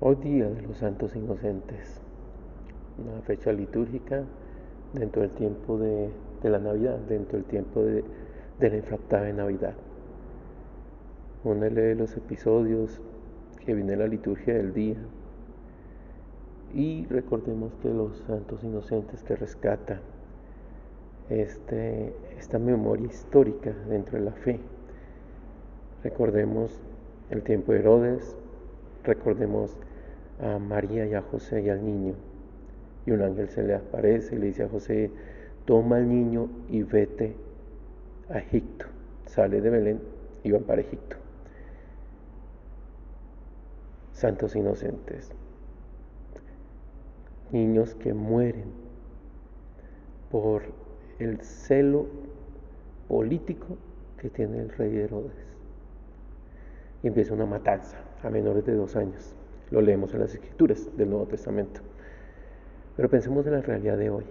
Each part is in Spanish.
Hoy día de los santos inocentes, una fecha litúrgica dentro del tiempo de, la Navidad, dentro del tiempo de, la infractada de Navidad. Uno lee los episodios que viene la liturgia del día y recordemos que los santos inocentes que rescatan este, esta memoria histórica dentro de la fe. Recordemos el tiempo de Herodes, recordemos a María y a José y al niño. Y un ángel se le aparece y le dice a José, toma al niño y vete a Egipto. Sale de Belén y van para Egipto. Santos inocentes, niños que mueren por el celo político que tiene el rey Herodes. Y empieza una matanza a menores de dos años. Lo leemos en las escrituras del Nuevo Testamento. Pero pensemos en la realidad de hoy.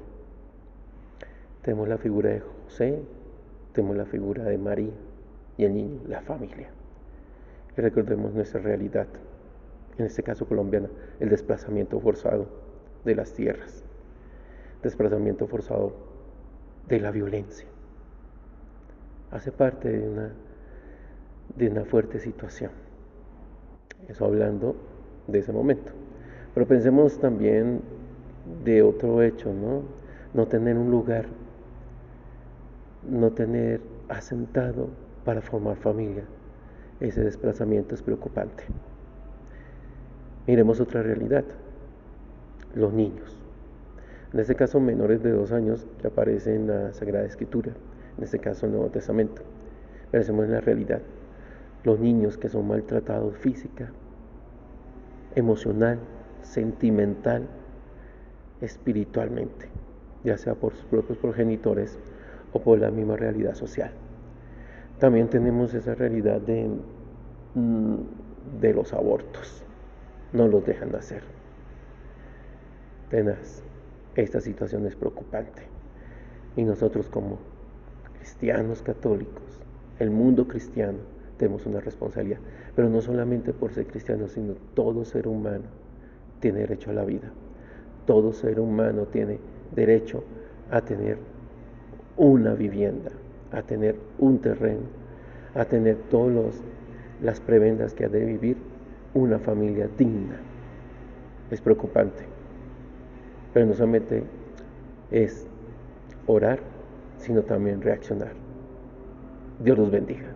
Tenemos la figura de José, tenemos la figura de María y el niño, la familia. Y recordemos nuestra realidad, en este caso colombiana, el desplazamiento forzado de las tierras, desplazamiento forzado de la violencia. Hace parte de una, de una fuerte situación. Eso hablando de ese momento. Pero pensemos también de otro hecho, ¿no? No tener un lugar, no tener asentado para formar familia. Ese desplazamiento es preocupante. Miremos otra realidad, los niños. En este caso, menores de dos años que aparecen en la Sagrada Escritura, en este caso el Nuevo Testamento. Pensemos en la realidad. Los niños que son maltratados física, emocional, sentimental, espiritualmente, ya sea por sus propios progenitores o por la misma realidad social. También tenemos esa realidad de, mm, de los abortos. No los dejan de hacer. Tenaz, esta situación es preocupante. Y nosotros como cristianos católicos, el mundo cristiano, tenemos una responsabilidad. Pero no solamente por ser cristiano, sino todo ser humano tiene derecho a la vida. Todo ser humano tiene derecho a tener una vivienda, a tener un terreno, a tener todas las prebendas que ha de vivir una familia digna. Es preocupante. Pero no solamente es orar, sino también reaccionar. Dios los bendiga.